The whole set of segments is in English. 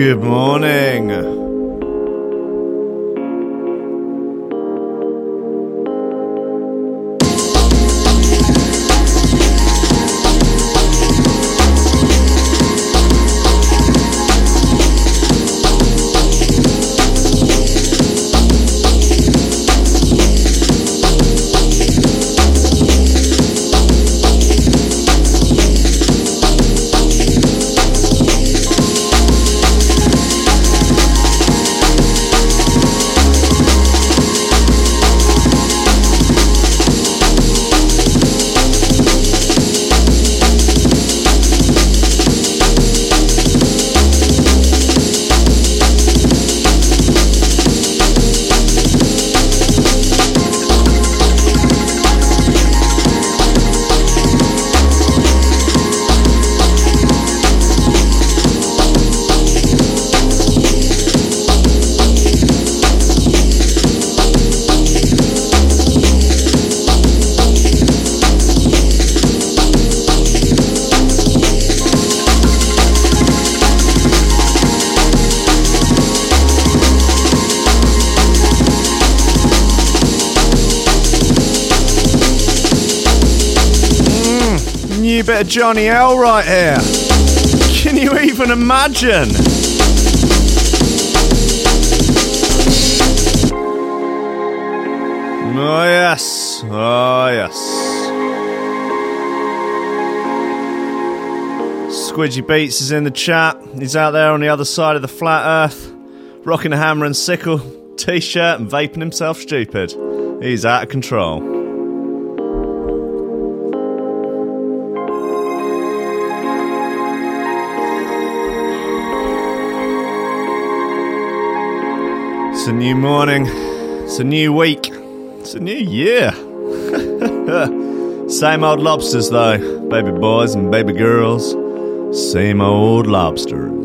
Good morning. Johnny L right here. Can you even imagine? Oh, yes. Oh, yes. Squidgy Beats is in the chat. He's out there on the other side of the flat earth, rocking a hammer and sickle t shirt and vaping himself stupid. He's out of control. A new morning. It's a new week. It's a new year. Same old lobsters, though. Baby boys and baby girls. Same old lobsters.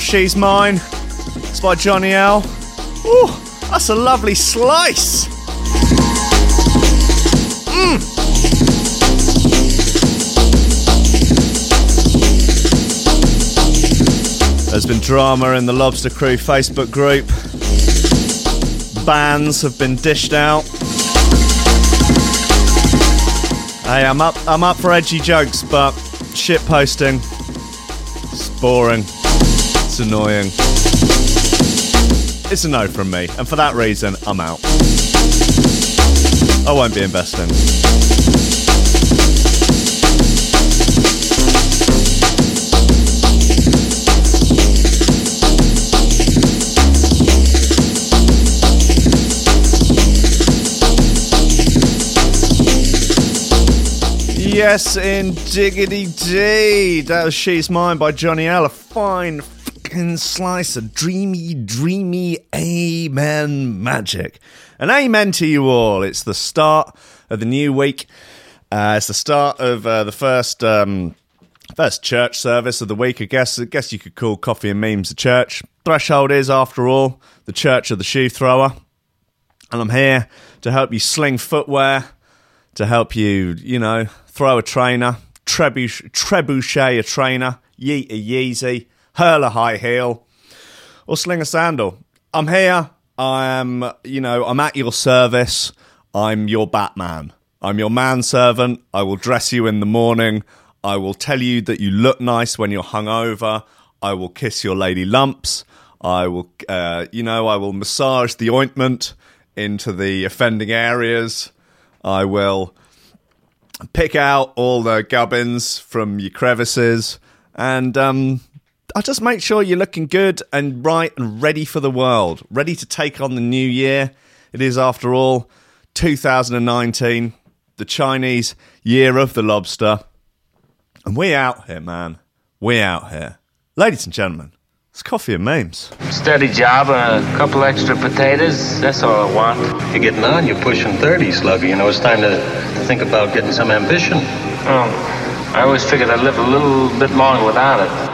She's Mine. It's by Johnny L. Ooh, that's a lovely slice. Mm. There's been drama in the Lobster Crew Facebook group. Bans have been dished out. Hey, I'm up. I'm up for edgy jokes, but shit posting. It's boring. It's annoying. It's a no from me, and for that reason, I'm out. I won't be investing. Yes, indeed. That was She's Mine by Johnny L. A fine fucking slice of dreamy, dreamy amen magic. And amen to you all. It's the start of the new week. Uh, it's the start of uh, the first um, first church service of the week. I guess I guess you could call coffee and memes a church. Threshold is, after all, the church of the shoe thrower. And I'm here to help you sling footwear, to help you, you know, throw a trainer, trebuch- trebuchet a trainer, yeet a Yeezy, hurl a high heel, or sling a sandal. I'm here. I am, you know, I'm at your service. I'm your Batman. I'm your manservant. I will dress you in the morning. I will tell you that you look nice when you're hungover. I will kiss your lady lumps. I will, uh, you know, I will massage the ointment into the offending areas. I will pick out all the gubbins from your crevices, and um, I just make sure you're looking good and right and ready for the world, ready to take on the new year. It is, after all, 2019, the Chinese year of the lobster. And we out here, man. We out here. Ladies and gentlemen, it's coffee and memes. Steady job and a couple extra potatoes. That's all I want. You're getting on. You're pushing 30, Slugger. You know, it's time to, to think about getting some ambition. Oh, I always figured I'd live a little bit longer without it.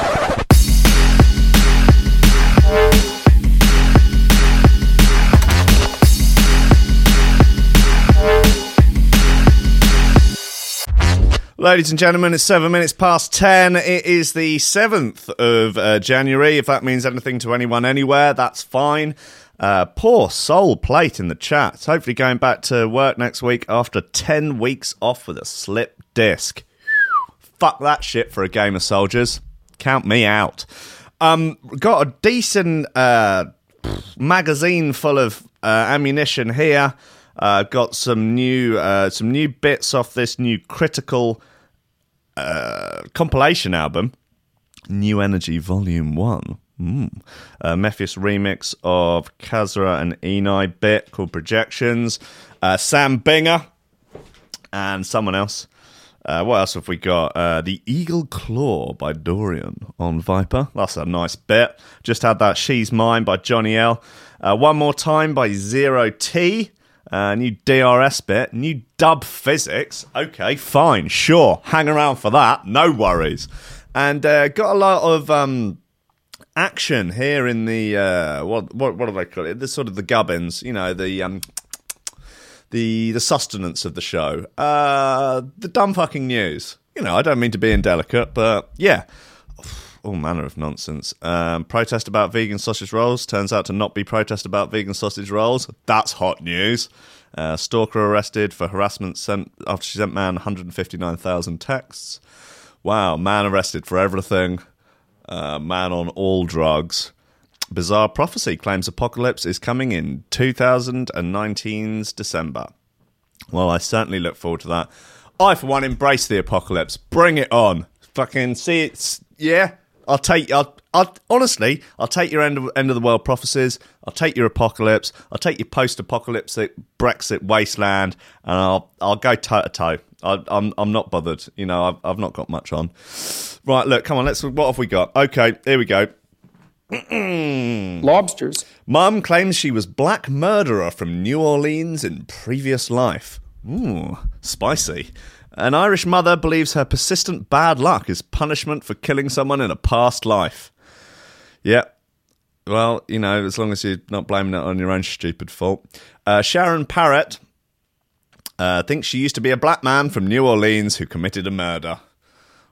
Ladies and gentlemen, it's seven minutes past ten. It is the 7th of uh, January. If that means anything to anyone anywhere, that's fine. Uh, poor soul plate in the chat. Hopefully, going back to work next week after 10 weeks off with a slip disc. Fuck that shit for a game of soldiers. Count me out. Um, got a decent uh, magazine full of uh, ammunition here. Uh, got some new uh, some new bits off this new critical uh, compilation album, New Energy Volume One. Mm. Uh, Mefjus remix of Kasra and Enei bit called Projections. Uh, Sam Binga and someone else. Uh, what else have we got? Uh, the Eagle Claw by Dorian on Viper. That's a nice bit. Just had that She's Mine by Johnny L. Uh, One More Time by Zero T. Uh, new DRS bit. New dub physics. Okay, fine, sure. Hang around for that. No worries. And uh, got a lot of um, action here in the uh, what what what do they call it? The sort of the gubbins. You know the um, the the sustenance of the show. Uh, the dumb fucking news. You know, I don't mean to be indelicate, but yeah. All manner of nonsense. Um, protest about vegan sausage rolls turns out to not be protest about vegan sausage rolls. That's hot news. Uh, stalker arrested for harassment sent after she sent man 159,000 texts. Wow, man arrested for everything. Uh, man on all drugs. Bizarre prophecy claims apocalypse is coming in 2019's December. Well, I certainly look forward to that. I, for one, embrace the apocalypse. Bring it on. Fucking see it's yeah. I'll take. I'll, I'll honestly. I'll take your end of, end of the world prophecies. I'll take your apocalypse. I'll take your post-apocalyptic Brexit wasteland, and I'll I'll go toe to toe. I'm I'm not bothered. You know, I've I've not got much on. Right, look, come on. Let's. What have we got? Okay, here we go. Lobsters. Mum claims she was black murderer from New Orleans in previous life. Ooh, spicy. An Irish mother believes her persistent bad luck is punishment for killing someone in a past life. Yep. Well, you know, as long as you're not blaming it on your own stupid fault. Uh, Sharon Parrott uh, thinks she used to be a black man from New Orleans who committed a murder.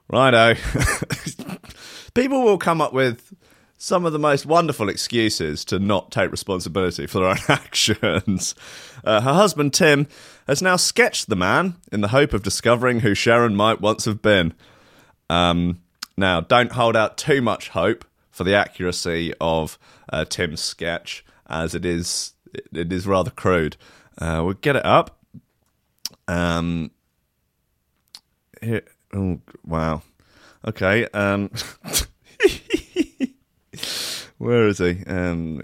Righto. People will come up with some of the most wonderful excuses to not take responsibility for their own actions. Uh, her husband, Tim, has now sketched the man in the hope of discovering who Sharon might once have been. Um, now, don't hold out too much hope for the accuracy of uh, Tim's sketch, as it is it, it is rather crude. Uh, we'll get it up. Um, here, oh wow, okay. Um, where is he? Um,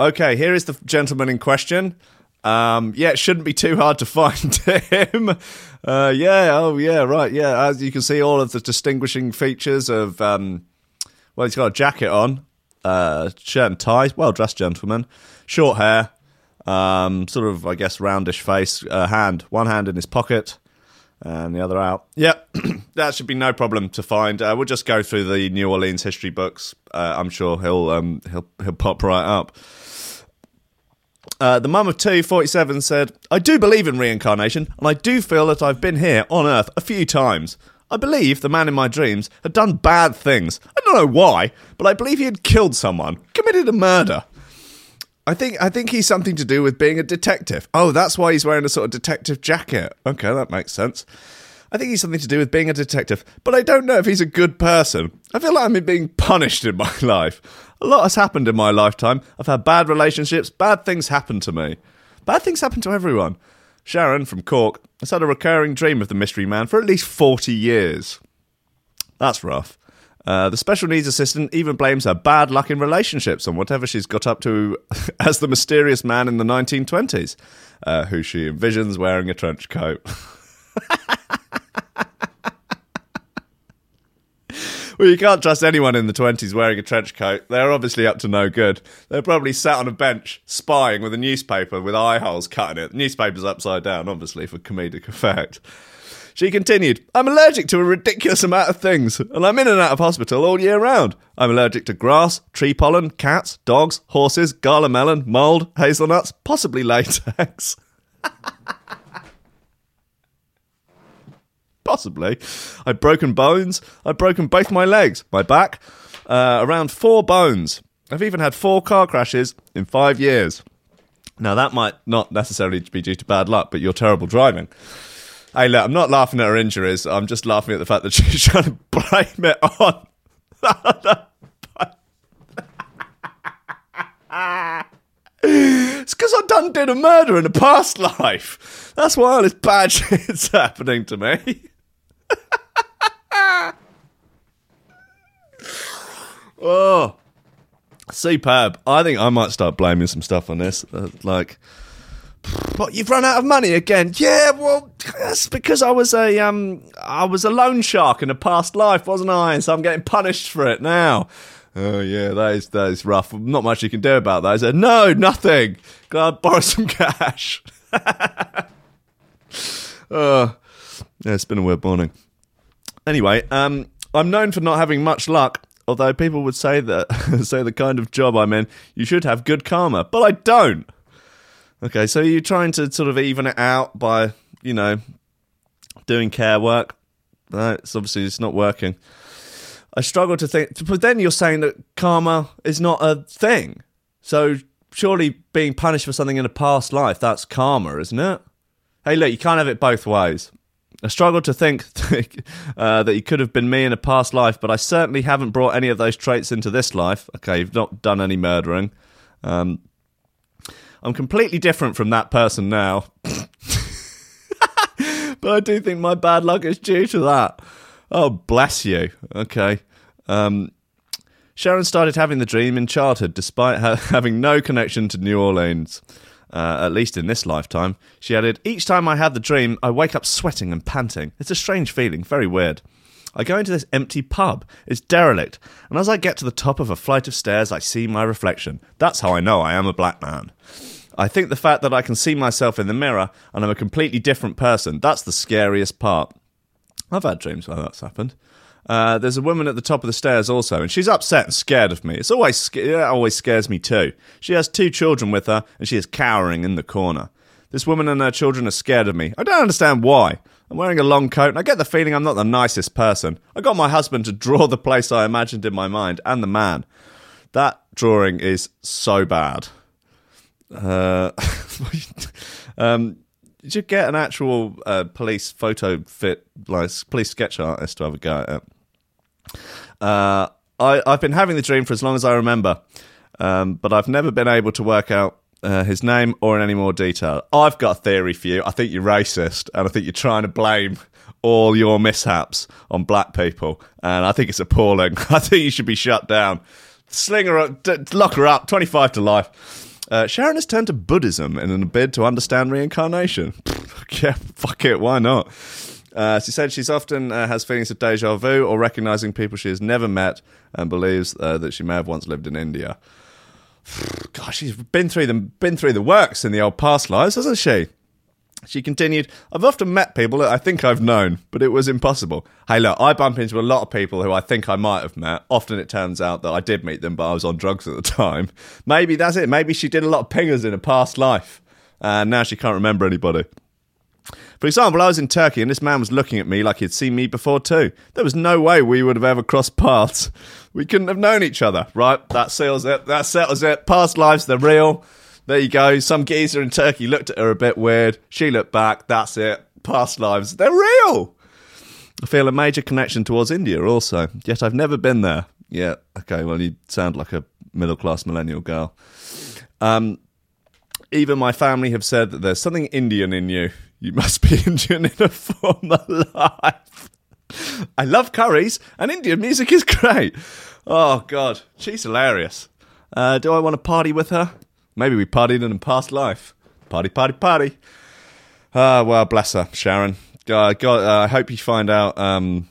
okay, here is the gentleman in question. Um, yeah, it shouldn't be too hard to find him. Uh, yeah, oh yeah, right, yeah. As you can see, all of the distinguishing features of um, well, he's got a jacket on, uh, shirt and tie, well dressed gentleman, short hair, um, sort of I guess roundish face, uh, hand, one hand in his pocket, and the other out. Yep, that should be no problem to find. Uh, we'll just go through the New Orleans history books. Uh, I'm sure he'll um, he'll he'll pop right up. Uh, the mum of two, 47, said, I do believe in reincarnation, and I do feel that I've been here on Earth a few times. I believe the man in my dreams had done bad things. I don't know why, but I believe he had killed someone, committed a murder. I think I think he's something to do with being a detective. Oh, that's why he's wearing a sort of detective jacket. Okay, that makes sense. I think he's something to do with being a detective, but I don't know if he's a good person. I feel like I'm being punished in my life. A lot has happened in my lifetime. I've had bad relationships, bad things happen to me. Bad things happen to everyone. Sharon from Cork has had a recurring dream of the mystery man for at least 40 years. That's rough. Uh, the special needs assistant even blames her bad luck in relationships on whatever she's got up to as the mysterious man in the 1920s, uh, who she envisions wearing a trench coat. well, you can't trust anyone in the 20s wearing a trench coat. They're obviously up to no good. They're probably sat on a bench spying with a newspaper with eye holes cut in it. The newspaper's upside down, obviously, for comedic effect. She continued, I'm allergic to a ridiculous amount of things, and I'm in and out of hospital all year round. I'm allergic to grass, tree pollen, cats, dogs, horses, gala melon, mould, hazelnuts, possibly latex. possibly. I've broken bones. I've broken both my legs, my back, uh, around four bones. I've even had four car crashes in five years. Now, that might not necessarily be due to bad luck, but you're terrible driving. Hey, look, I'm not laughing at her injuries. I'm just laughing at the fact that she's trying to blame it on. it's because I done did a murder in a past life. That's why all this bad shit's happening to me. oh, superb. I think I might start blaming some stuff on this. Uh, like, but you've run out of money again. Yeah, well, that's because I was a um, I was a loan shark in a past life, wasn't I? And So I'm getting punished for it now. Oh yeah, that is that is rough. Not much you can do about that. I said, no, nothing. Go borrow some cash. oh, yeah, it's been a weird morning. Anyway, um, I'm known for not having much luck. Although people would say that say the kind of job I'm in, you should have good karma, but I don't. Okay, so you're trying to sort of even it out by, you know, doing care work. That's obviously it's not working. I struggle to think, but then you're saying that karma is not a thing. So surely being punished for something in a past life, that's karma, isn't it? Hey, look, you can't have it both ways. I struggle to think uh, that you could have been me in a past life, but I certainly haven't brought any of those traits into this life. Okay, you've not done any murdering. Um, I'm completely different from that person now. but I do think my bad luck is due to that. Oh, bless you. Okay. Um, Sharon started having the dream in childhood despite her having no connection to New Orleans. Uh, at least in this lifetime. She added, Each time I have the dream, I wake up sweating and panting. It's a strange feeling, very weird. I go into this empty pub. It's derelict. And as I get to the top of a flight of stairs, I see my reflection. That's how I know I am a black man. I think the fact that I can see myself in the mirror and I'm a completely different person, that's the scariest part. I've had dreams where that's happened. Uh, there's a woman at the top of the stairs also, and she's upset and scared of me. It's always it always scares me too. She has two children with her, and she is cowering in the corner. This woman and her children are scared of me. I don't understand why. I'm wearing a long coat, and I get the feeling I'm not the nicest person. I got my husband to draw the place I imagined in my mind, and the man. That drawing is so bad. Uh, um, did you get an actual uh, police photo fit, like police sketch artist to have a go at it? Uh, I, I've been having the dream for as long as I remember, um, but I've never been able to work out uh, his name or in any more detail. I've got a theory for you. I think you're racist, and I think you're trying to blame all your mishaps on black people, and I think it's appalling. I think you should be shut down. Sling her up, lock her up, 25 to life. Uh, Sharon has turned to Buddhism in a bid to understand reincarnation. yeah, fuck it, why not? Uh, she said she's often uh, has feelings of deja vu or recognizing people she has never met and believes uh, that she may have once lived in India. Gosh, she's been through the been through the works in the old past lives, hasn't she? She continued, I've often met people that I think I've known, but it was impossible. Hey, look, I bump into a lot of people who I think I might have met. Often it turns out that I did meet them, but I was on drugs at the time. Maybe that's it. Maybe she did a lot of pingers in a past life, and now she can't remember anybody. For example, I was in Turkey and this man was looking at me like he'd seen me before too. There was no way we would have ever crossed paths. We couldn't have known each other, right? That seals it. That settles it. Past lives, they're real. There you go. Some geezer in Turkey looked at her a bit weird. She looked back. That's it. Past lives, they're real. I feel a major connection towards India also, yet I've never been there. Yeah, okay, well, you sound like a middle class millennial girl. Um, even my family have said that there's something Indian in you. You must be Indian in a former life. I love curries, and Indian music is great. Oh, God, she's hilarious. Uh, do I want to party with her? Maybe we partied in a past life. Party, party, party. Ah, well, bless her, Sharon. God, God uh, I hope you find out um,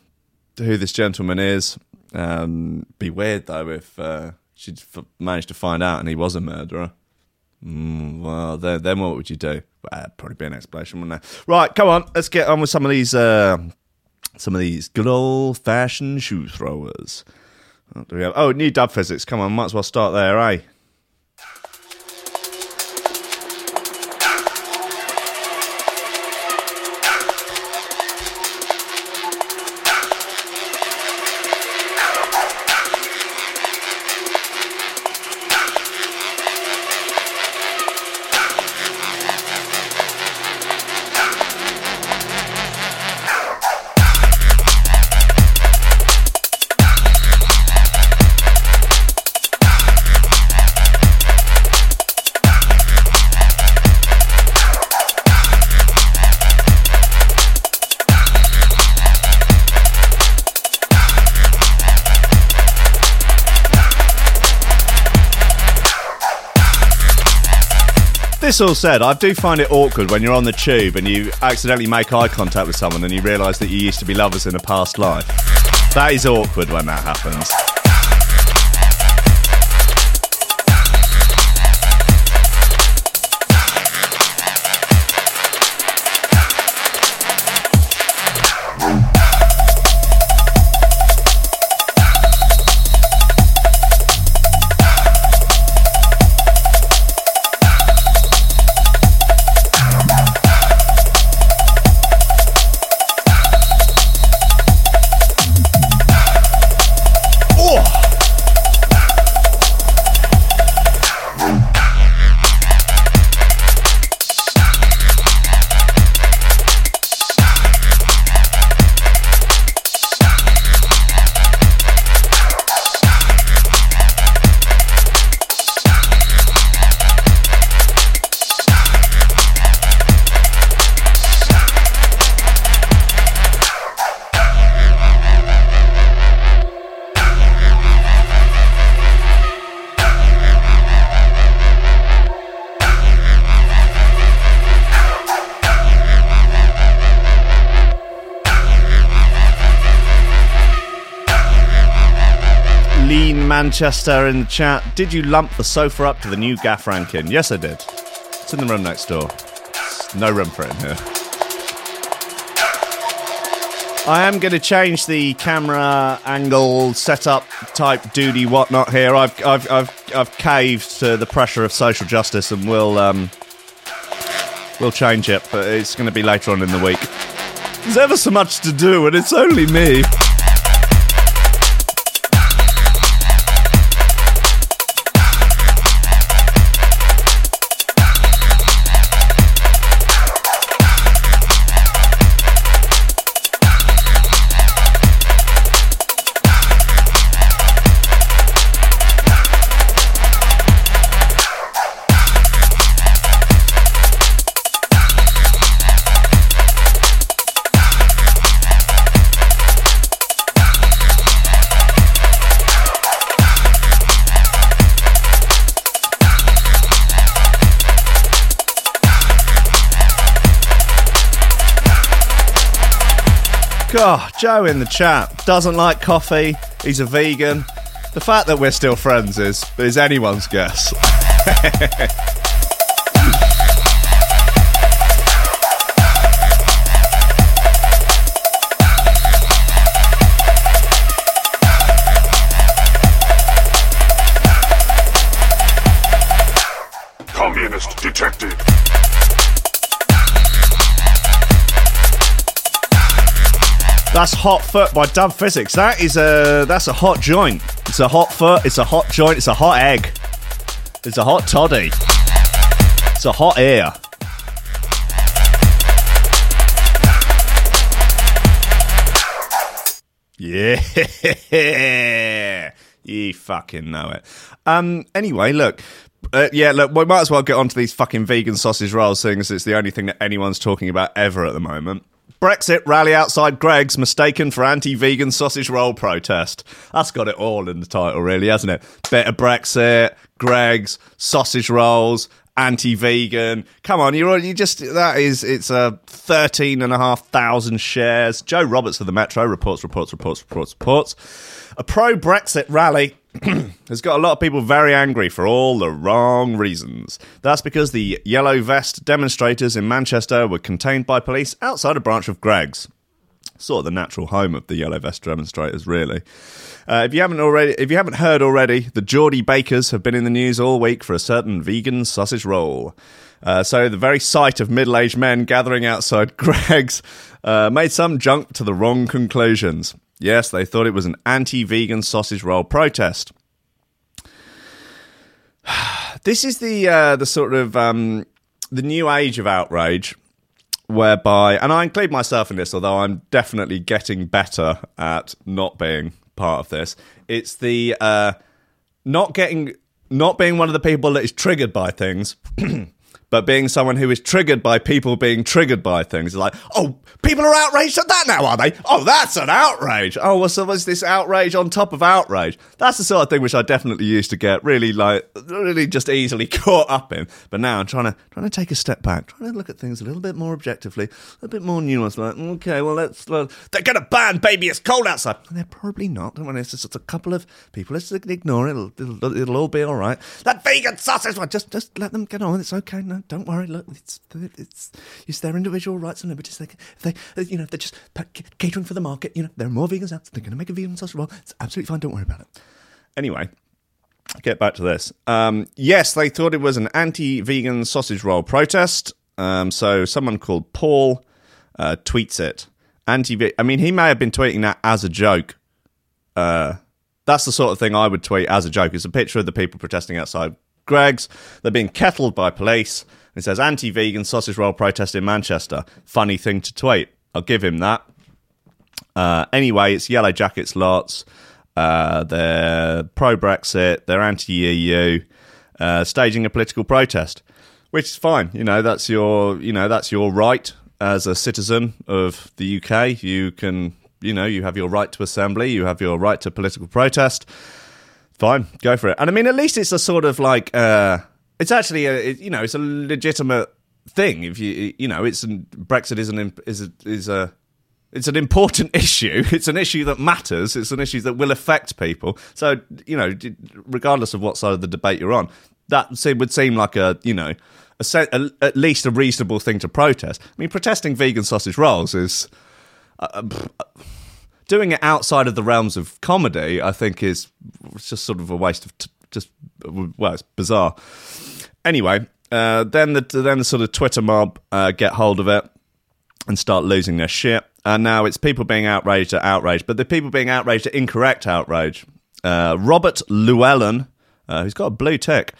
who this gentleman is. Um, be weird though if uh, she f- managed to find out and he was a murderer. Mm, well, then, then what would you do? Well, probably be an explanation, wouldn't there? Right, come on, let's get on with some of these, uh, some of these good old fashioned shoe throwers. What do we have? Oh, new dub physics. Come on, might as well start there, eh? This all said, I do find it awkward when you're on the tube and you accidentally make eye contact with someone and you realise that you used to be lovers in a past life. That is awkward when that happens. Lean Manchester in the chat. Did you lump the sofa up to the new gaff ranking? Yes, I did. It's in the room next door. No room for it in here. I am going to change the camera angle setup type duty whatnot here. I've I've I've I've caved to the pressure of social justice, and we'll um we'll change it, but it's going to be later on in the week. There's ever so much to do, and it's only me. Joe in the chat doesn't like coffee. He's a vegan. The fact that we're still friends is is anyone's guess. Communist detective. That's Hot Foot by Dub Physics. That is a that's a hot joint. It's a hot foot. It's a hot joint. It's a hot egg. It's a hot toddy. It's a hot ear. Yeah, you fucking know it. Um. Anyway, look. Uh, yeah, look, we might as well get onto these fucking vegan sausage rolls, seeing as it's the only thing that anyone's talking about ever at the moment. Brexit rally outside Greggs mistaken for anti-vegan sausage roll protest. That's got it all in the title, really, hasn't it? Better Brexit, Greggs sausage rolls, anti-vegan. Come on, you're you just that is it's uh, and a half thousand shares. Joe Roberts of the Metro reports, reports, reports, reports, reports. A pro-Brexit rally has got a lot of people very angry for all the wrong reasons. That's because the yellow vest demonstrators in Manchester were contained by police outside a branch of Greggs. Sort of the natural home of the yellow vest demonstrators, really. Uh, if you haven't already, if you haven't heard already, the Geordie Bakers have been in the news all week for a certain vegan sausage roll. Uh, so the very sight of middle-aged men gathering outside Greggs uh, made some jump to the wrong conclusions. Yes, they thought it was an anti-vegan sausage roll protest. this is the uh, the sort of um, the new age of outrage, whereby, and I include myself in this, although I'm definitely getting better at not being part of this. It's the uh, not getting, not being one of the people that is triggered by things. but being someone who is triggered by people being triggered by things. Like, oh, people are outraged at that now, are they? Oh, that's an outrage. Oh, well, so this outrage on top of outrage? That's the sort of thing which I definitely used to get really like, really just easily caught up in. But now I'm trying to trying to take a step back, trying to look at things a little bit more objectively, a bit more nuanced. Like, okay, well, let's. Uh, they're to ban baby. It's cold outside. And they're probably not. Worry. It's just a couple of people. Let's ignore it. It'll, it'll, it'll all be all right. That vegan sausage one. Just just let them get on. It's okay. No, don't worry. Look, it's it's it's their individual rights and liberties. They they you know they're just catering for the market. You know there are more vegans out. They're going to make a vegan sausage roll. It's absolutely fine. Don't worry about it. Anyway, get back to this. Um, yes, they thought it was an anti-vegan sausage roll protest. Um, so someone called Paul uh, tweets it. Anti. I mean, he may have been tweeting that as a joke. Uh, that's the sort of thing I would tweet as a joke. It's a picture of the people protesting outside Greggs. They're being kettled by police. It says anti-vegan sausage roll protest in Manchester. Funny thing to tweet. I'll give him that. Uh, anyway, it's Yellow Jackets lots. Uh, they're pro-Brexit. They're anti-EU. Uh, staging a political protest, which is fine. You know that's your you know that's your right as a citizen of the UK. You can you know you have your right to assembly. You have your right to political protest. Fine, go for it. And I mean, at least it's a sort of like uh, it's actually a you know it's a legitimate thing. If you you know it's an, Brexit is an is a, is a it's an important issue. It's an issue that matters. It's an issue that will affect people. So you know, regardless of what side of the debate you're on, that would seem like a you know a, a, at least a reasonable thing to protest. I mean, protesting vegan sausage rolls is. Uh, doing it outside of the realms of comedy, I think, is just sort of a waste of t- just well, it's bizarre. Anyway, uh, then the then the sort of Twitter mob uh, get hold of it and start losing their shit. And now it's people being outraged at outrage, but the people being outraged at incorrect outrage. Uh, Robert Llewellyn, uh, who's got a blue tick,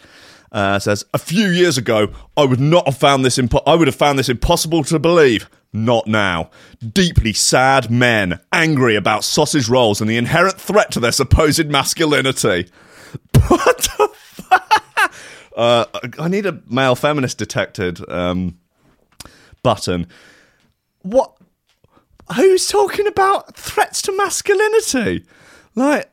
uh, says, "A few years ago, I would not have found this. Impo- I would have found this impossible to believe. Not now. Deeply sad men, angry about sausage rolls and the inherent threat to their supposed masculinity. What the fuck? Uh, I need a male feminist detected um, button. What? Who's talking about threats to masculinity? Like,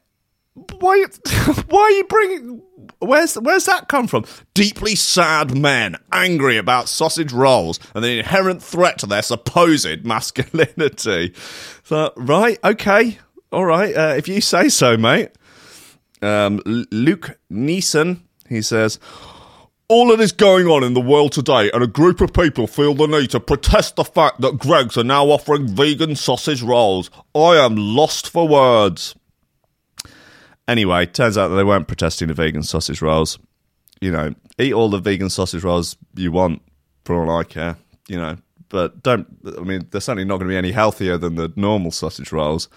why? Why are you bringing? Where's where's that come from? Deeply sad men angry about sausage rolls and the inherent threat to their supposed masculinity. So, right, okay, all right. Uh, if you say so, mate. Um, Luke Neeson, he says, all that is going on in the world today, and a group of people feel the need to protest the fact that Greggs are now offering vegan sausage rolls. I am lost for words. Anyway, turns out that they weren't protesting the vegan sausage rolls. You know, eat all the vegan sausage rolls you want, for all I care. You know, but don't. I mean, they're certainly not going to be any healthier than the normal sausage rolls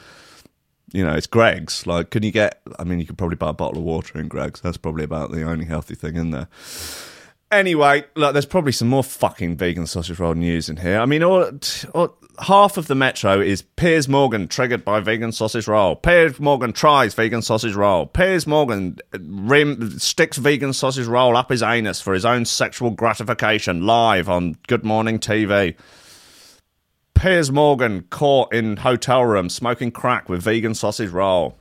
you know, it's Greggs. Like, can you get? I mean, you could probably buy a bottle of water in Greggs. That's probably about the only healthy thing in there. Anyway, look, there's probably some more fucking vegan sausage roll news in here. I mean, all, all, half of the metro is Piers Morgan triggered by vegan sausage roll. Piers Morgan tries vegan sausage roll. Piers Morgan rim, sticks vegan sausage roll up his anus for his own sexual gratification live on Good Morning TV. Piers Morgan caught in hotel room smoking crack with vegan sausage roll.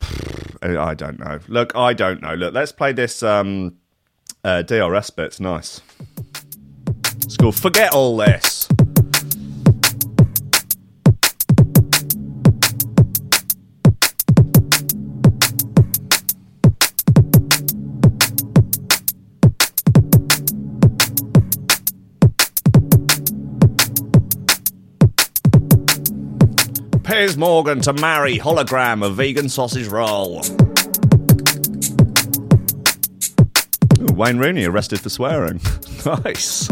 I don't know. Look, I don't know. Look, let's play this. Um, uh, DRS bit's nice. It's called Forget All This. Piers Morgan to marry hologram of vegan sausage roll. Wayne Rooney arrested for swearing. nice.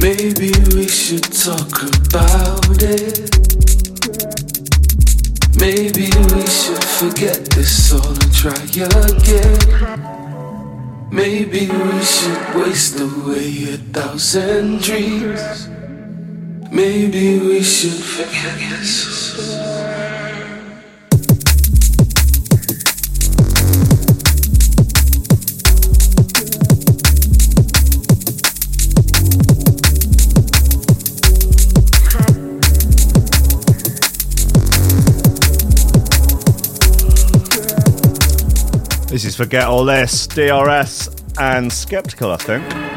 Maybe we should talk about it. Maybe we should forget this all and try again. Maybe we should waste away a thousand dreams. Maybe we should forget this. This is Forget All This, DRS, and Skeptical, I think.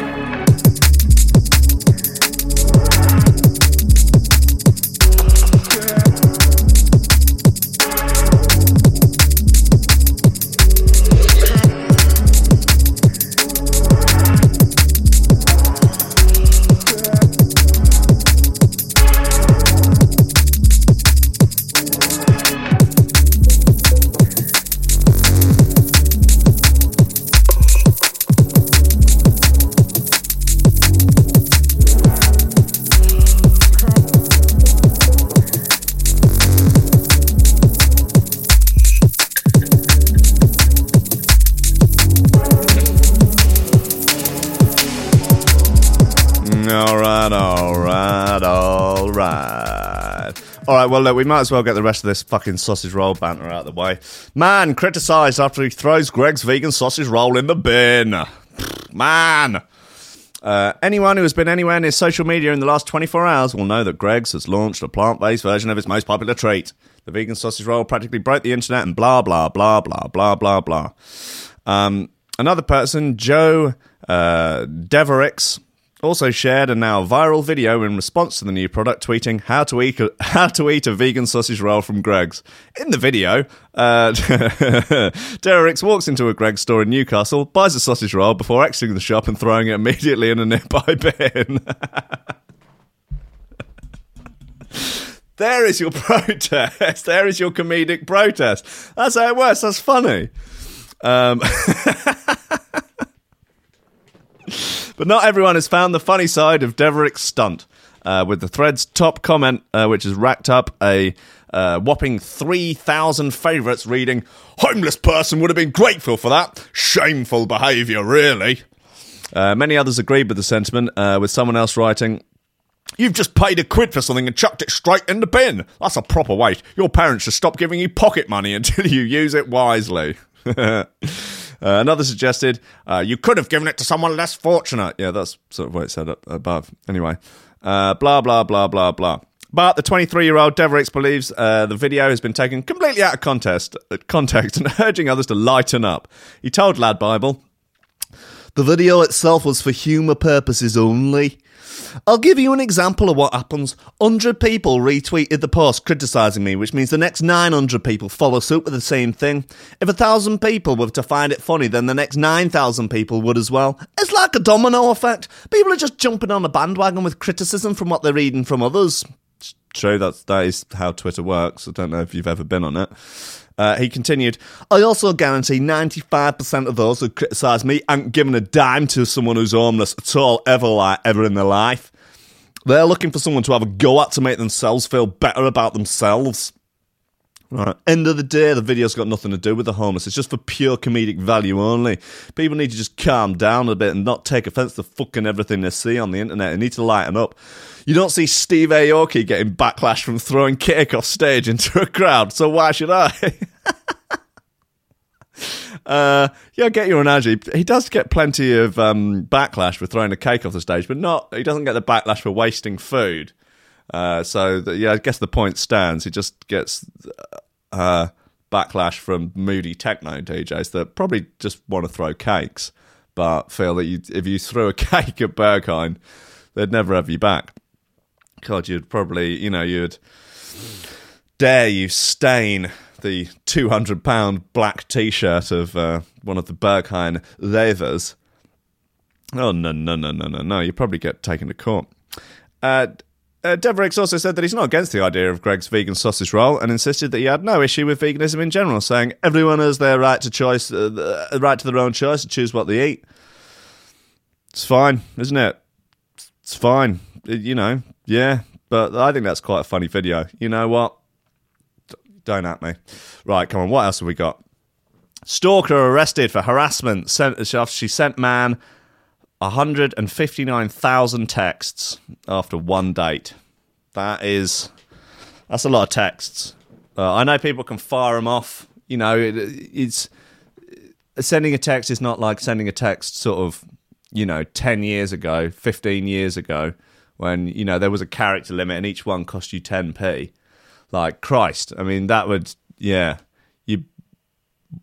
Well, look, we might as well get the rest of this fucking sausage roll banter out of the way. Man criticised after he throws Greggs vegan sausage roll in the bin. Man. Uh, anyone who has been anywhere near social media in the last 24 hours will know that Greggs has launched a plant based version of its most popular treat. The vegan sausage roll practically broke the internet and blah, blah, blah, blah, blah, blah, blah. Um, another person, Joe uh, Deverix, also shared a now viral video in response to the new product, tweeting how to eat a, how to eat a vegan sausage roll from Greggs. In the video, uh, Deverix walks into a Greggs store in Newcastle, buys a sausage roll before exiting the shop and throwing it immediately in a nearby bin. there is your protest. There is your comedic protest. That's how it works. That's funny. Um, but not everyone has found the funny side of Deveric's stunt. Uh, with the thread's top comment, uh, which has racked up a uh, whopping 3,000 favourites, reading, Homeless person would have been grateful for that. Shameful behaviour, really. Uh, many others agreed with the sentiment, uh, with someone else writing, You've just paid a quid for something and chucked it straight in the bin. That's a proper waste. Your parents should stop giving you pocket money until you use it wisely. Uh, another suggested uh, you could have given it to someone less fortunate. Yeah, that's sort of what it said above. Anyway, uh, blah blah blah blah blah. But the 23 year old Deverix believes uh, the video has been taken completely out of context, uh, context and urging others to lighten up. He told Lad Bible, The video itself was for humour purposes only. I'll give you an example of what happens. 100 people retweeted the post criticising me, which means the next 900 people follow suit with the same thing. If a thousand people were to find it funny, then the next 9,000 people would as well. It's like a domino effect. People are just jumping on a bandwagon with criticism from what they're reading from others. It's true, that's, that is how Twitter works. I don't know if you've ever been on it. Uh, he continued, I also guarantee 95% of those who criticise me ain't giving a dime to someone who's homeless at all, ever like ever in their life. They're looking for someone to have a go at to make themselves feel better about themselves. Right. End of the day, the video's got nothing to do with the homeless. It's just for pure comedic value only. People need to just calm down a bit and not take offence to fucking everything they see on the internet. They need to lighten up. You don't see Steve Aoki getting backlash from throwing cake off stage into a crowd, so why should I? uh, yeah, get your analogy. He does get plenty of um, backlash for throwing a cake off the stage, but not. He doesn't get the backlash for wasting food. Uh, so the, yeah, I guess the point stands. He just gets uh, backlash from moody techno DJs that probably just want to throw cakes, but feel that you, if you threw a cake at Berghain, they'd never have you back. God, you'd probably, you know, you'd dare you stain the two hundred pound black T-shirt of uh, one of the Berghain leathers. Oh no no no no no no! You'd probably get taken to court. Uh, uh, Deverix also said that he's not against the idea of Greggs vegan sausage roll and insisted that he had no issue with veganism in general, saying everyone has their right to choice, uh, the right to their own choice to choose what they eat. It's fine, isn't it? It's fine, you know. Yeah, but I think that's quite a funny video. You know what? Don't at me. Right, come on. What else have we got? Stalker arrested for harassment. Sent, she sent man 159,000 texts after one date. That is, that's a lot of texts. Uh, I know people can fire them off. You know, it, it's sending a text is not like sending a text sort of, you know, 10 years ago, 15 years ago, when, you know, there was a character limit and each one cost you 10p. Like, Christ. I mean, that would, yeah, you,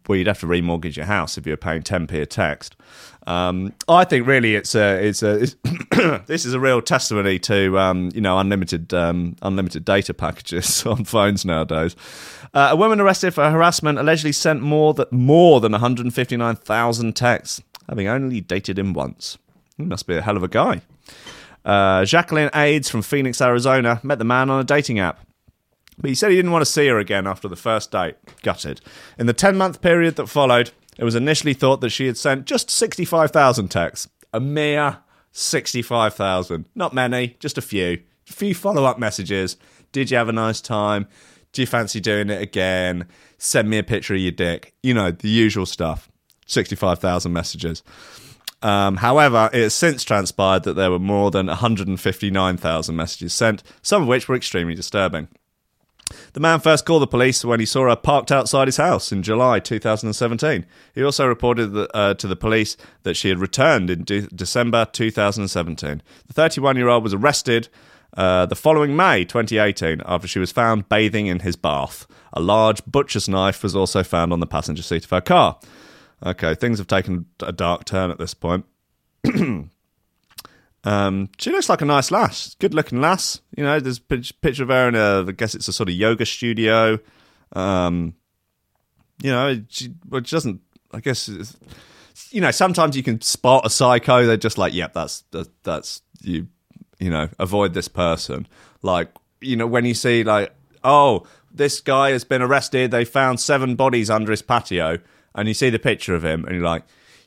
well, you'd have to remortgage your house if you were paying 10p a text. Um, I think really it's a it's a it's this is a real testimony to um, you know unlimited um, unlimited data packages on phones nowadays. Uh, a woman arrested for harassment allegedly sent more that more than 159,000 texts, having only dated him once. He must be a hell of a guy. Uh, Jacqueline Ades from Phoenix, Arizona, met the man on a dating app. But he said he didn't want to see her again after the first date. Gutted. In the 10 month period that followed, it was initially thought that she had sent just 65,000 texts. A mere 65,000. Not many, just a few. A few follow up messages. Did you have a nice time? Do you fancy doing it again? Send me a picture of your dick. You know, the usual stuff. 65,000 messages. Um, however, it has since transpired that there were more than 159,000 messages sent, some of which were extremely disturbing. The man first called the police when he saw her parked outside his house in July 2017. He also reported that, uh, to the police that she had returned in de- December 2017. The 31 year old was arrested uh, the following May 2018 after she was found bathing in his bath. A large butcher's knife was also found on the passenger seat of her car. Okay, things have taken a dark turn at this point. Um, she looks like a nice lass, good looking lass. You know, there's a picture of her in a, I guess it's a sort of yoga studio. Um, you know, she, well, she doesn't, I guess, you know, sometimes you can spot a psycho. They're just like, yep, that's, that's, that's, you, you know, avoid this person. Like, you know, when you see, like, oh, this guy has been arrested, they found seven bodies under his patio, and you see the picture of him, and you're like,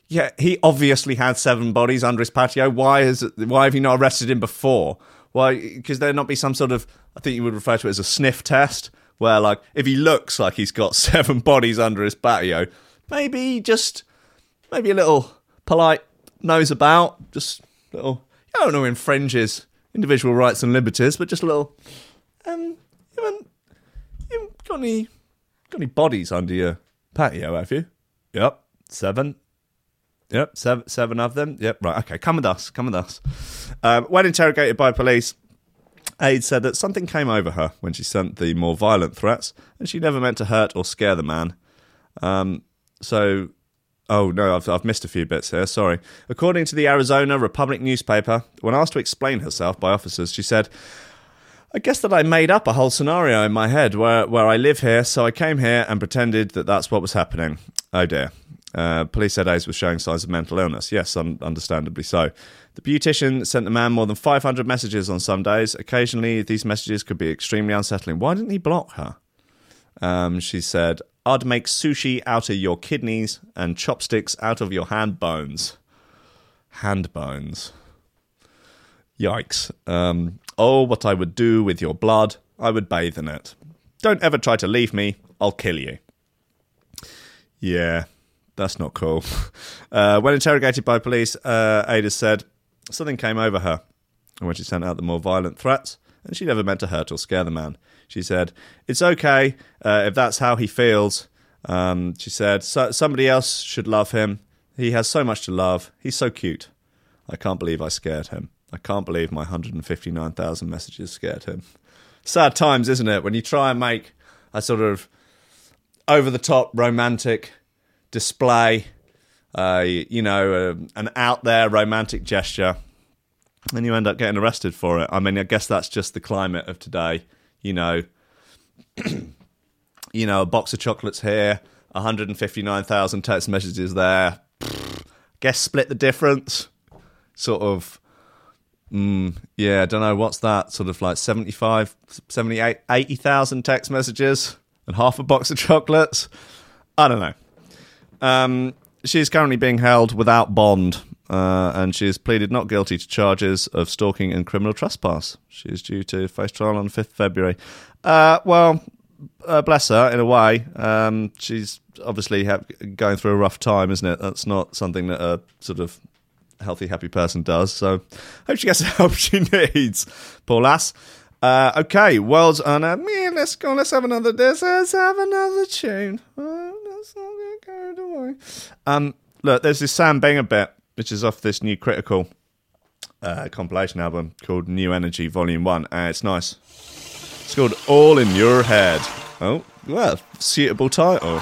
yeah, he obviously had seven bodies under his patio. Why is why have you not arrested him before? Why? Because there not be some sort of I think you would refer to it as a sniff test, where like if he looks like he's got seven bodies under his patio, maybe just maybe a little polite nose about, just little. I don't know, infringes individual rights and liberties, but just a little. Um, you haven't, you haven't got any got any bodies under your patio, have you? Yep, seven. Yep, seven, seven of them. Yep, right. Okay, come with us. Come with us. Um, when interrogated by police, Ades said that something came over her when she sent the more violent threats, and she never meant to hurt or scare the man. Um, so, oh no, I've, I've missed a few bits here. Sorry. According to the Arizona Republic newspaper, when asked to explain herself by officers, she said, I guess that I made up a whole scenario in my head where, where I live here, so I came here and pretended that that's what was happening. Oh dear. Uh, police said Hayes was showing signs of mental illness. Yes, un- understandably so. The beautician sent the man more than 500 messages on some days. Occasionally, these messages could be extremely unsettling. Why didn't he block her? Um, she said, I'd make sushi out of your kidneys and chopsticks out of your hand bones. Hand bones. Yikes. Um, oh, what I would do with your blood. I would bathe in it. Don't ever try to leave me. I'll kill you. Yeah, that's not cool. Uh, when interrogated by police, uh, Ada said something came over her And when she sent out the more violent threats, and she never meant to hurt or scare the man. She said, It's okay uh, if that's how he feels. Um, she said, so- Somebody else should love him. He has so much to love. He's so cute. I can't believe I scared him. I can't believe my 159,000 messages scared him. Sad times, isn't it? When you try and make a sort of over the top romantic display, uh, you know, an out there romantic gesture, and you end up getting arrested for it. I mean, I guess that's just the climate of today. You know, you know, a box of chocolates here, 159,000 text messages there. Guess split the difference. Sort of, mm, yeah, I don't know, what's that? Sort of like 75, 78, 80,000 text messages and half a box of chocolates. I don't know. Um, she's currently being held without bond, uh, and she has pleaded not guilty to charges of stalking and criminal trespass. She is due to face trial on 5th February. Uh, well, uh, bless her in a way. Um, she's obviously ha- going through a rough time, isn't it? That's not something that a sort of healthy, happy person does. So, hope she gets the help she needs. Poor lass. Uh, okay, world's honor. Me, let's go. Let's have another. Let's have another tune. Oh, let's not get Um, look, there's this Sam Binga bit, which is off this new Critical uh, compilation album called New Energy Volume One. Uh, it's nice. It's called All in Your Head. Oh, well, suitable title.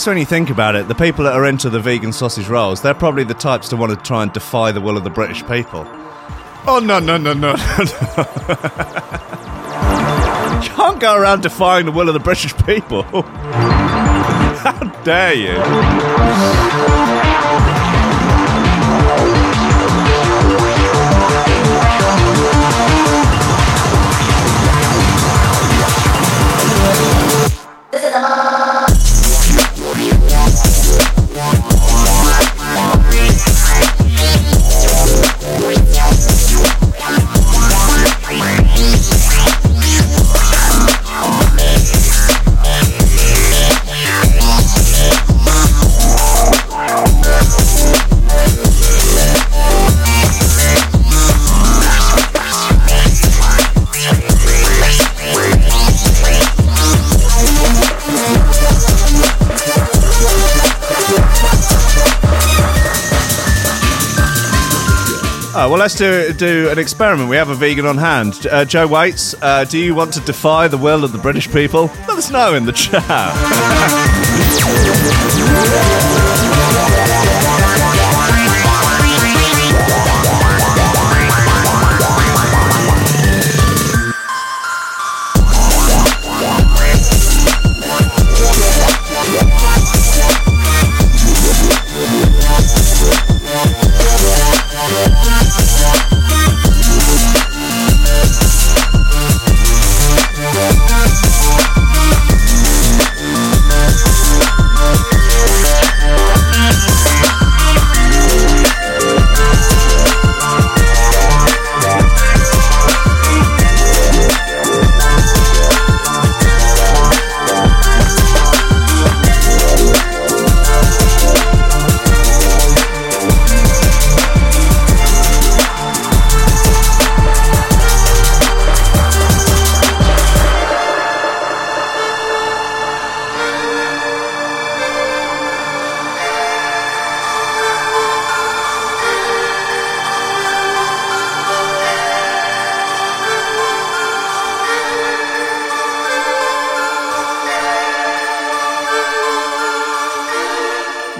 Guess when you think about it, the people that are into the vegan sausage rolls, they're probably the types to want to try and defy the will of the British people. Oh, no, no, no, no. you can't go around defying the will of the British people. How dare you? Let's do do an experiment. We have a vegan on hand. Uh, Joe Waits, uh, do you want to defy the will of the British people? Let us know in the chat.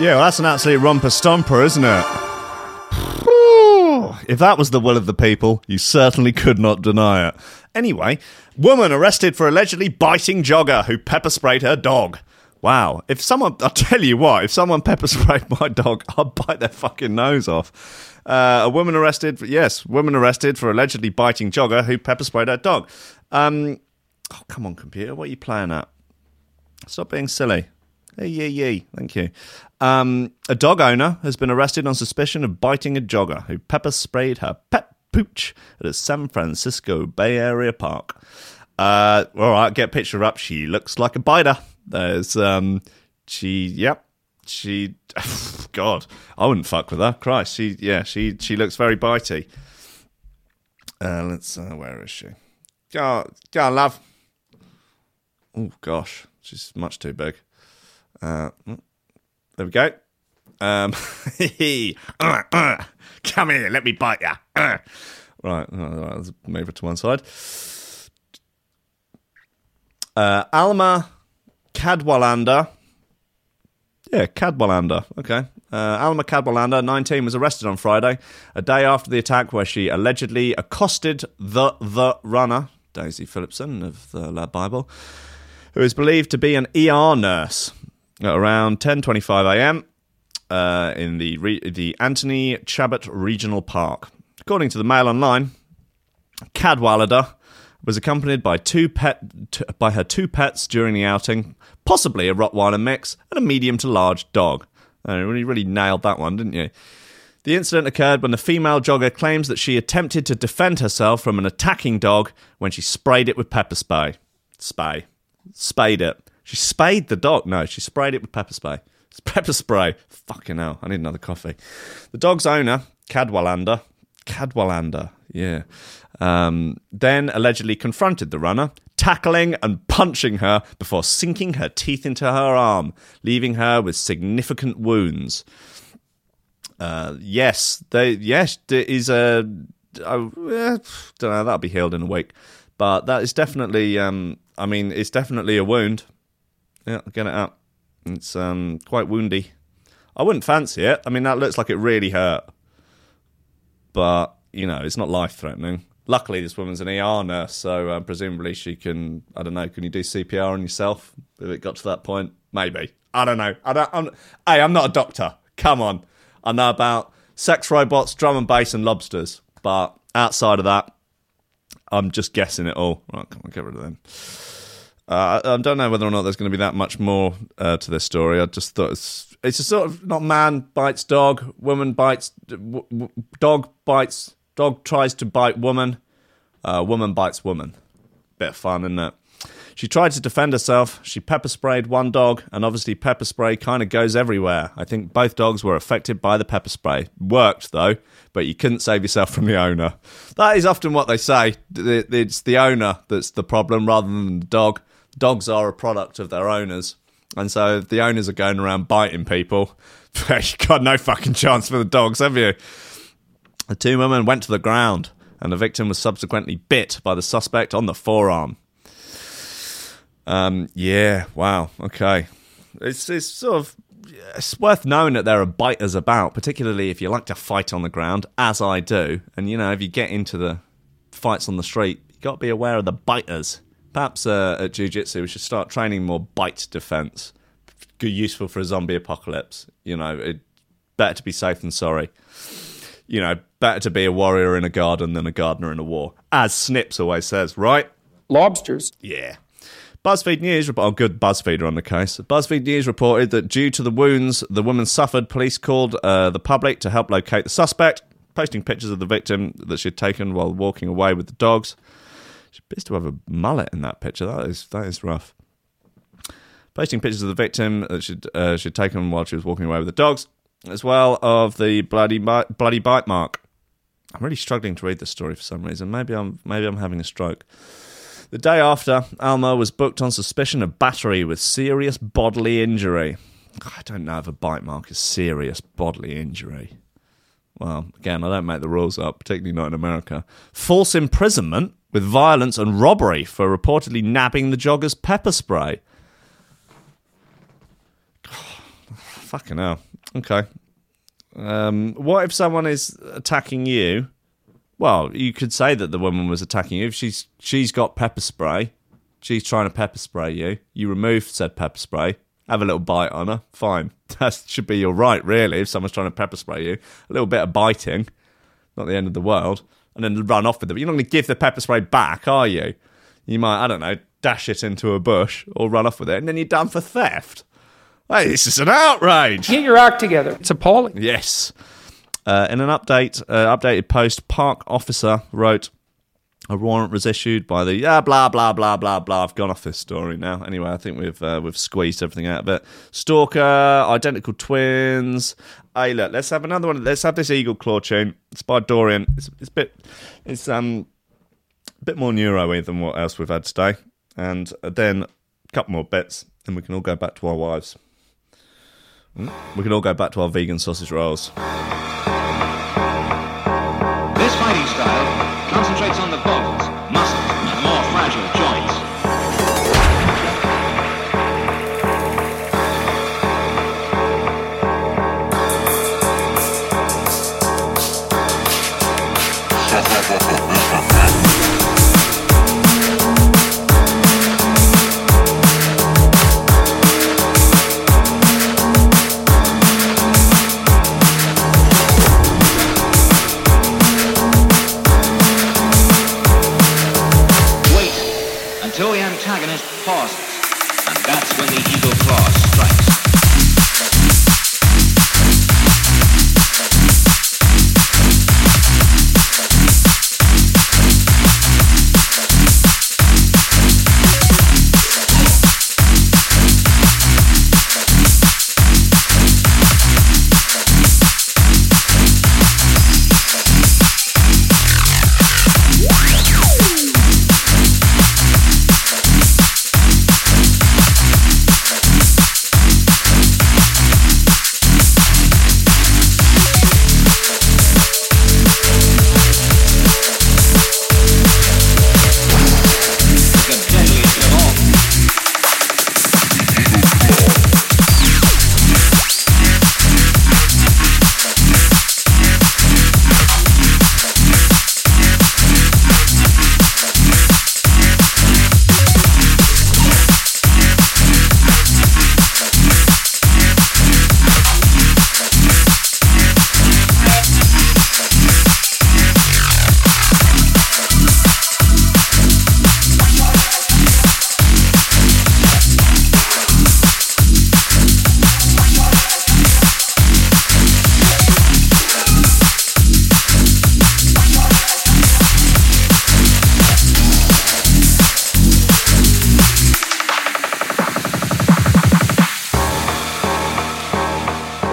Yeah, well, that's an absolute romper stomper, isn't it? If that was the will of the people, you certainly could not deny it. Anyway, woman arrested for allegedly biting jogger who pepper sprayed her dog. Wow. If someone, I'll tell you what, if someone pepper sprayed my dog, I'd bite their fucking nose off. Uh, a woman arrested, yes, woman arrested for allegedly biting jogger who pepper sprayed her dog. Um, oh, come on, computer, what are you playing at? Stop being silly. Hey, yee, yee. Thank you. Um, a dog owner has been arrested on suspicion of biting a jogger who pepper sprayed her pet pooch at a San Francisco Bay Area park. Uh, all right, get picture up. She looks like a biter. There's, um, she, yep, she, God, I wouldn't fuck with her. Christ, she, yeah, she, she looks very bitey. Uh, let's, uh, where is she? Go, go, love. Oh gosh, she's much too big. Uh, there we go. Um, uh, uh, come here, let me bite you. Uh. Right, right, let's move it to one side. Alma Cadwalander. Yeah, Cadwalander. Okay. Alma Cadwalander, 19, was arrested on Friday, a day after the attack where she allegedly accosted the the runner, Daisy Phillipson of the Lad Bible, who is believed to be an ER nurse. Around 10:25 a.m. Uh, in the re- the Anthony Chabot Regional Park, according to the Mail Online, Cadwallader was accompanied by two pet t- by her two pets during the outing, possibly a Rottweiler mix and a medium to large dog. Uh, you really, really nailed that one, didn't you? The incident occurred when the female jogger claims that she attempted to defend herself from an attacking dog when she sprayed it with pepper spray. Spray. Spayed it. She spayed the dog. No, she sprayed it with pepper spray. It's pepper spray. Fucking hell. I need another coffee. The dog's owner, Cadwallander, Cadwallander, yeah, um, then allegedly confronted the runner, tackling and punching her before sinking her teeth into her arm, leaving her with significant wounds. Uh, yes, they, yes, there is a. I don't know. That'll be healed in a week, but that is definitely. Um, I mean, it's definitely a wound. Yeah, get it out. It's um, quite woundy. I wouldn't fancy it. I mean, that looks like it really hurt, but you know, it's not life threatening. Luckily, this woman's an ER nurse, so uh, presumably she can. I don't know. Can you do CPR on yourself if it got to that point? Maybe. I don't know. I don't. I'm, hey, I'm not a doctor. Come on. I know about sex robots, drum and bass, and lobsters, but outside of that, I'm just guessing it all. Right, come on, get rid of them. Uh, I, I don't know whether or not there's going to be that much more uh, to this story. I just thought it's it's a sort of not man bites dog, woman bites w- w- dog bites dog tries to bite woman, uh, woman bites woman. Bit of fun, isn't it? She tried to defend herself. She pepper sprayed one dog, and obviously pepper spray kind of goes everywhere. I think both dogs were affected by the pepper spray. Worked though, but you couldn't save yourself from the owner. That is often what they say. It's the owner that's the problem rather than the dog. Dogs are a product of their owners, and so the owners are going around biting people. You've got no fucking chance for the dogs, have you? The two women went to the ground, and the victim was subsequently bit by the suspect on the forearm. Um, yeah, wow, okay. It's, it's sort of it's worth knowing that there are biters about, particularly if you like to fight on the ground, as I do. And you know, if you get into the fights on the street, you got to be aware of the biters. Perhaps uh, at jiu-jitsu we should start training more bite defense. Good, useful for a zombie apocalypse. You know, it, better to be safe than sorry you know, better to be a warrior in a garden than a gardener in a war, as Snips always says, right? Lobsters. Yeah. BuzzFeed News, rep- oh, good BuzzFeed are on the case. BuzzFeed News reported that due to the wounds the woman suffered, police called uh, the public to help locate the suspect, posting pictures of the victim that she'd taken while walking away with the dogs. She appears to have a mullet in that picture. That is that is rough. Posting pictures of the victim that she'd, uh, she'd taken while she was walking away with the dogs, as well of the bloody bloody bite mark. I'm really struggling to read this story for some reason. Maybe I'm maybe I'm having a stroke. The day after, Alma was booked on suspicion of battery with serious bodily injury. I don't know if a bite mark is serious bodily injury. Well, again, I don't make the rules up, particularly not in America. False imprisonment with violence and robbery for reportedly nabbing the jogger's pepper spray. Fucking hell. Okay. Um, what if someone is attacking you? Well, you could say that the woman was attacking you. If she's she's got pepper spray, she's trying to pepper spray you. You remove said pepper spray, have a little bite on her. Fine, that should be your right, really. If someone's trying to pepper spray you, a little bit of biting, not the end of the world, and then run off with it. You're not going to give the pepper spray back, are you? You might, I don't know, dash it into a bush or run off with it, and then you're done for theft. Hey, this is an outrage. Get your act together. It's appalling. Yes. Uh, in an update, uh, updated post, park officer wrote, "A warrant was issued by the yeah blah blah blah blah blah." I've gone off this story now. Anyway, I think we've uh, we've squeezed everything out of it. Stalker, identical twins. Hey, look, let's have another one. Let's have this Eagle Claw tune. It's by Dorian. It's, it's a bit, it's um, a bit more neuro-y than what else we've had today, and then a couple more bits, and we can all go back to our wives. We can all go back to our vegan sausage rolls. This fighting style concentrates on the bones,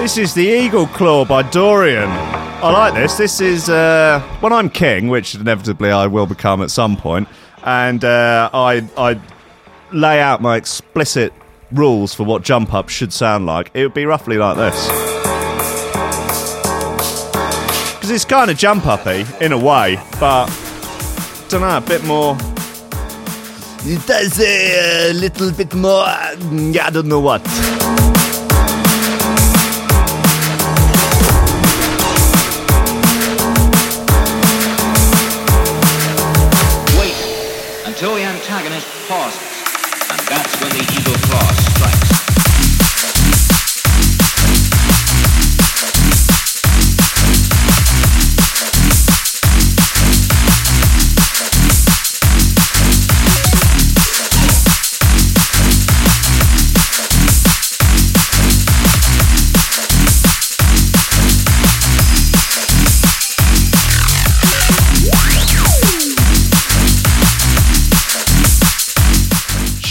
This is the Eagle Claw by Dorian. I like this. This is uh, when I'm king, which inevitably I will become at some point, and uh, I I lay out my explicit rules for what jump up should sound like. It would be roughly like this. Because it's kind of jump uppy in a way, but don't know, a bit more. It does a little bit more. Yeah, I don't know what.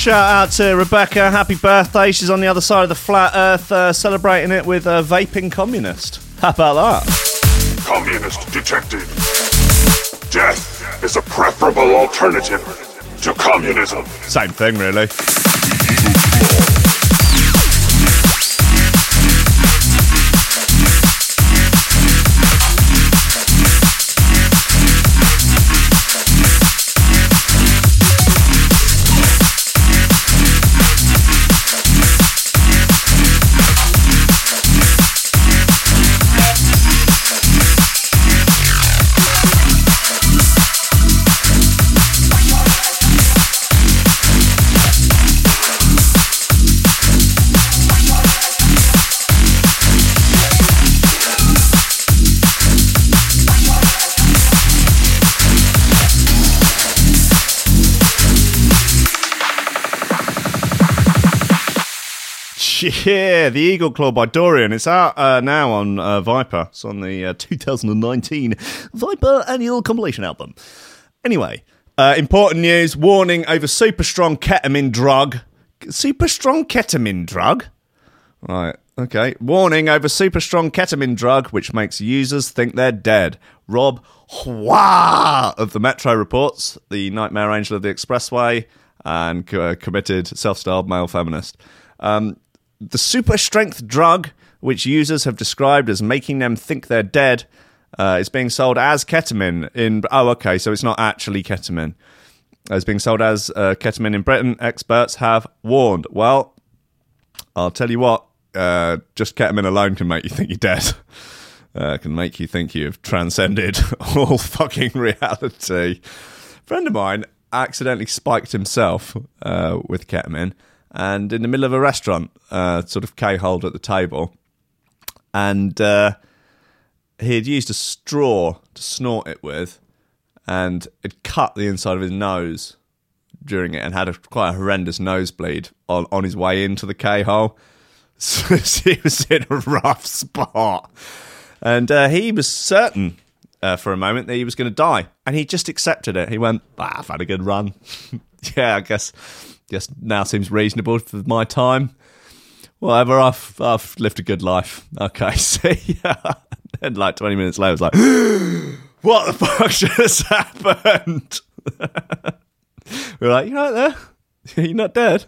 Shout out to Rebecca. Happy birthday. She's on the other side of the flat earth uh, celebrating it with a vaping communist. How about that? Communist detected. Death is a preferable alternative to communism. Same thing, really. Yeah, The Eagle Claw by Dorian. It's out uh, now on uh, Viper. It's on the uh, 2019 Viper annual compilation album. Anyway, uh, important news warning over super strong ketamine drug. Super strong ketamine drug? Right, okay. Warning over super strong ketamine drug, which makes users think they're dead. Rob Waugh of the Metro reports, the nightmare angel of the expressway, and committed self styled male feminist. Um, the super strength drug, which users have described as making them think they're dead, uh, is being sold as ketamine in. Oh, okay, so it's not actually ketamine. It's being sold as uh, ketamine in Britain. Experts have warned. Well, I'll tell you what. Uh, just ketamine alone can make you think you're dead. Uh, can make you think you've transcended all fucking reality. A friend of mine accidentally spiked himself uh, with ketamine and in the middle of a restaurant, uh, sort of K-hold at the table, and uh, he had used a straw to snort it with, and it cut the inside of his nose during it, and had a quite a horrendous nosebleed on on his way into the K-hole. So he was in a rough spot, and uh, he was certain. Uh, for a moment, that he was going to die, and he just accepted it. He went, ah, "I've had a good run. yeah, I guess just now seems reasonable for my time. Whatever, I've I've lived a good life. Okay, see ya. And like twenty minutes later, it's like, what the fuck just happened? We're like, you're right there. you're not dead.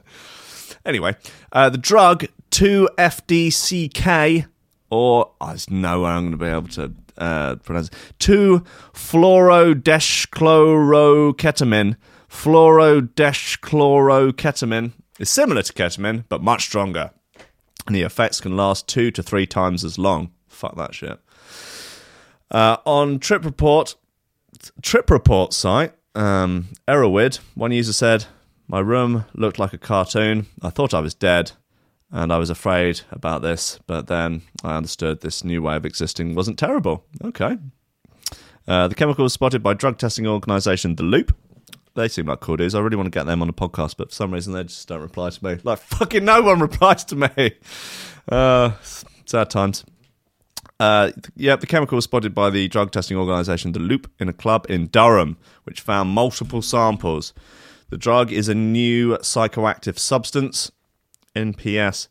Anyway, uh, the drug 2-FDCK, or oh, there's no way I'm going to be able to uh, pronounce it, 2-fluorodeschloroketamine fluoro-chloroketamine is similar to ketamine, but much stronger. And the effects can last two to three times as long. Fuck that shit. Uh, on Trip Report, Trip Report site, um, Erowid, one user said, My room looked like a cartoon. I thought I was dead, and I was afraid about this, but then I understood this new way of existing wasn't terrible. Okay. Uh, the chemical was spotted by drug testing organization The Loop, they seem like cool dudes. I really want to get them on a podcast, but for some reason they just don't reply to me. Like fucking no one replies to me. Uh, sad times. Uh, yeah, the chemical was spotted by the drug testing organisation The Loop in a club in Durham, which found multiple samples. The drug is a new psychoactive substance, NPS,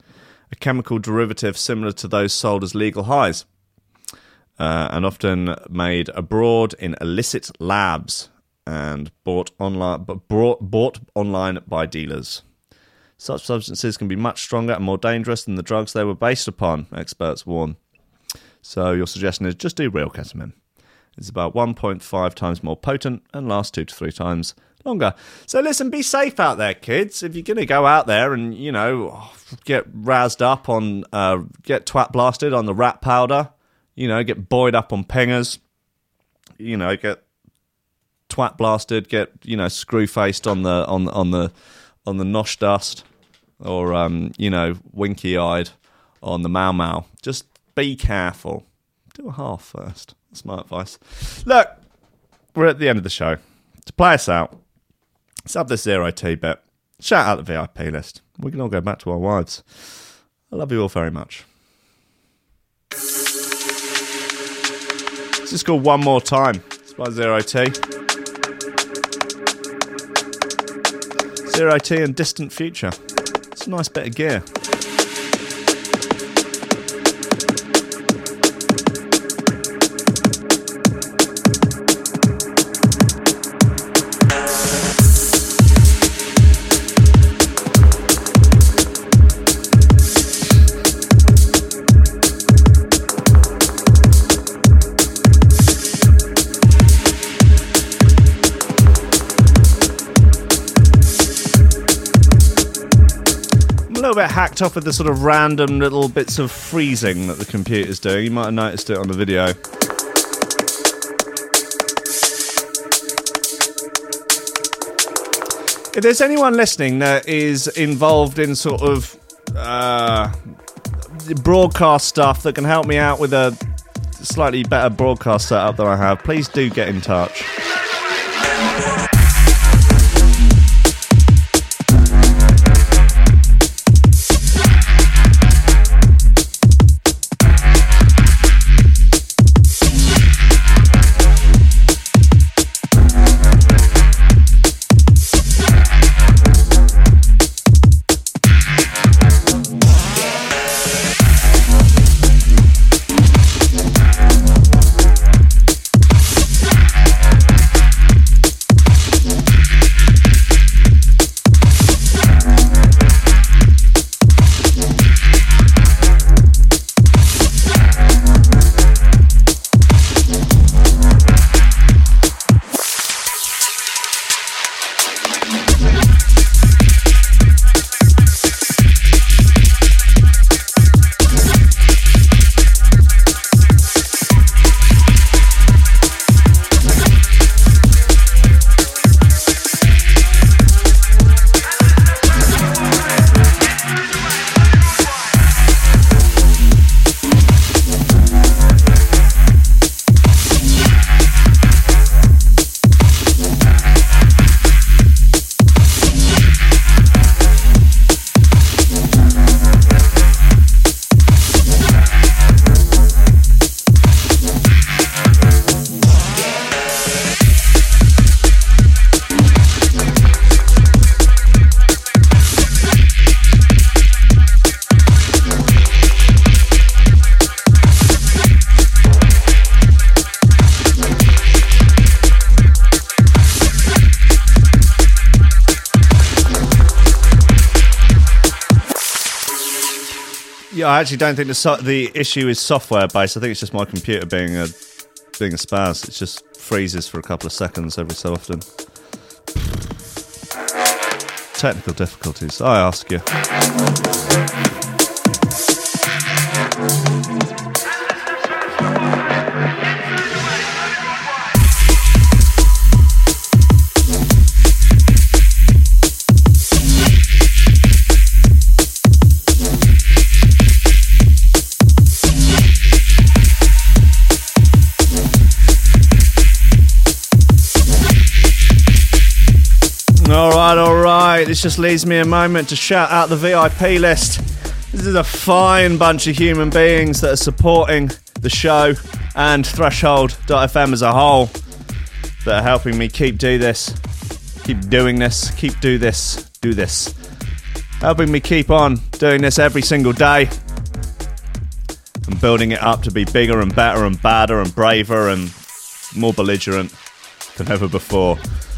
a chemical derivative similar to those sold as legal highs, uh, and often made abroad in illicit labs and bought online, but brought, bought online by dealers. Such substances can be much stronger and more dangerous than the drugs they were based upon, experts warn. So your suggestion is just do real ketamine. It's about 1.5 times more potent and lasts two to three times longer. So listen, be safe out there, kids. If you're going to go out there and, you know, get razzed up on, uh, get twat blasted on the rat powder, you know, get buoyed up on pingers, you know, get twat blasted, get, you know, screw faced on the, on, on the, on the nosh dust or, um, you know, winky eyed on the Mau Mau. Just be careful. Do a half first. That's my advice. Look, we're at the end of the show. To play us out, have this Zero T bit. Shout out the VIP list. We can all go back to our wives. I love you all very much. Let's just go one more time. It's by Zero T. Zero T and Distant Future. It's a nice bit of gear. Little off with the sort of random little bits of freezing that the computer's doing. You might have noticed it on the video. If there's anyone listening that is involved in sort of uh, broadcast stuff that can help me out with a slightly better broadcast setup than I have, please do get in touch. I actually don't think the so- the issue is software based. I think it's just my computer being a being a spaz. It just freezes for a couple of seconds every so often. Technical difficulties, I ask you. This just leaves me a moment to shout out the VIP list. This is a fine bunch of human beings that are supporting the show and Threshold.fm as a whole that are helping me keep do this, keep doing this, keep do this, do this. helping me keep on doing this every single day and building it up to be bigger and better and badder and braver and more belligerent than ever before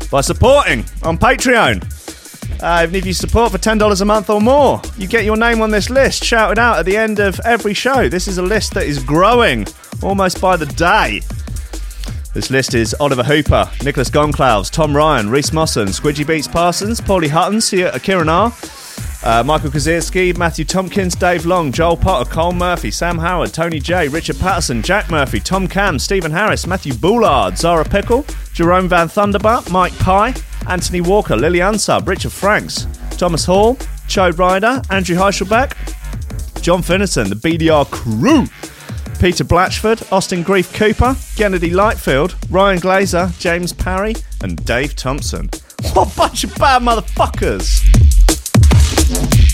by supporting on Patreon. Uh, even if you support for $10 a month or more, you get your name on this list shouted out at the end of every show. This is a list that is growing almost by the day. This list is Oliver Hooper, Nicholas Goncalves, Tom Ryan, Reese Mosson, Squidgy Beats Parsons, Paulie Hutton, Kieran R, uh, Michael Kazierski, Matthew Tompkins, Dave Long, Joel Potter, Cole Murphy, Sam Howard, Tony J, Richard Patterson, Jack Murphy, Tom Cam, Stephen Harris, Matthew Bullard, Zara Pickle, Jerome Van Thunderbutt, Mike Pye, Anthony Walker, Lily Unsub, Richard Franks, Thomas Hall, Chode Ryder, Andrew Heichelbeck, John Finnerton, the BDR crew, Peter Blatchford, Austin Grief Cooper, Kennedy Lightfield, Ryan Glazer, James Parry, and Dave Thompson. What a bunch of bad motherfuckers! change.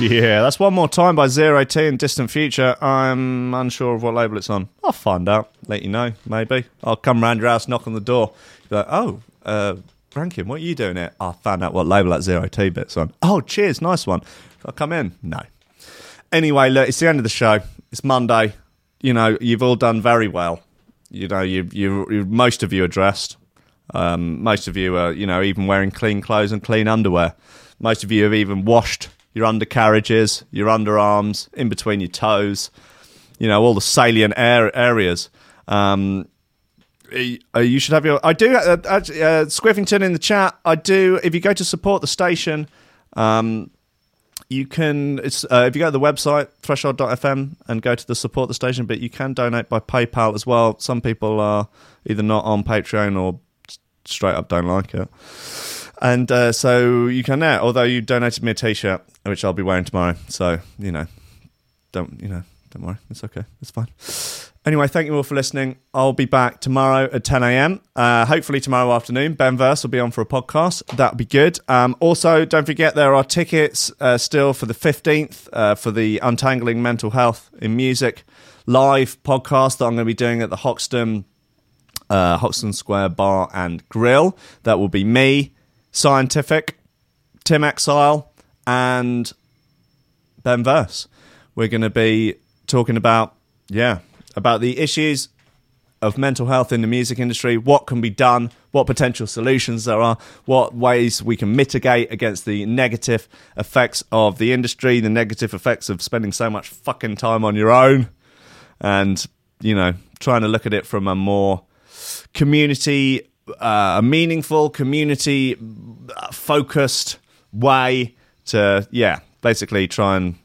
Yeah, that's one more time by Zero T in Distant Future. I'm unsure of what label it's on. I'll find out. Let you know, maybe. I'll come round your house, knock on the door. Be like, oh, uh, Rankin, what are you doing here? I'll find out what label that Zero T bit's on. Oh, cheers, nice one. I'll come in. No. Anyway, look, it's the end of the show. It's Monday. You know, you've all done very well. You know, you, you, you most of you are dressed. Um, most of you are, you know, even wearing clean clothes and clean underwear. Most of you have even washed your undercarriages, your underarms, in between your toes, you know, all the salient air, areas. Um, uh, you should have your. I do. Uh, uh, Squiffington in the chat. I do. If you go to support the station, um, you can. It's uh, if you go to the website threshold.fm and go to the support the station, but you can donate by PayPal as well. Some people are either not on Patreon or straight up don't like it. And uh, so you can now, although you donated me a t-shirt, which I'll be wearing tomorrow. So you know, don't you know, don't worry, it's okay, it's fine. Anyway, thank you all for listening. I'll be back tomorrow at 10 a.m. Uh, hopefully tomorrow afternoon. Ben Verse will be on for a podcast. That'll be good. Um, also, don't forget there are tickets uh, still for the 15th uh, for the Untangling Mental Health in Music live podcast that I'm going to be doing at the Hoxton uh, Hoxton Square Bar and Grill. That will be me, Scientific, Tim Exile, and Ben Verse. We're going to be talking about, yeah, about the issues of mental health in the music industry, what can be done, what potential solutions there are, what ways we can mitigate against the negative effects of the industry, the negative effects of spending so much fucking time on your own, and, you know, trying to look at it from a more community uh, a meaningful, community focused way to, yeah, basically try and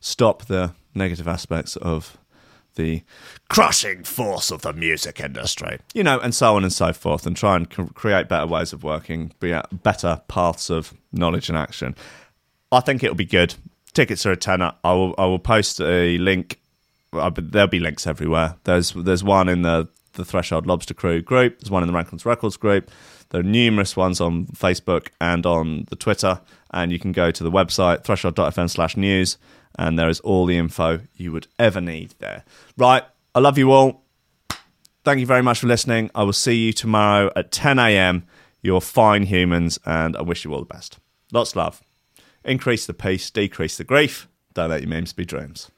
stop the negative aspects of the crushing force of the music industry, you know, and so on and so forth, and try and create better ways of working, be better paths of knowledge and action. I think it'll be good. Tickets are a tenner. I will. I will post a link. There'll be links everywhere. There's there's one in the the Threshold Lobster Crew group. There's one in the Rankles Records group. There are numerous ones on Facebook and on the Twitter. And you can go to the website, threshold.fm slash news, and there is all the info you would ever need there. Right. I love you all. Thank you very much for listening. I will see you tomorrow at 10 a.m. You're fine humans, and I wish you all the best. Lots of love. Increase the peace, decrease the grief. Don't let your memes be dreams.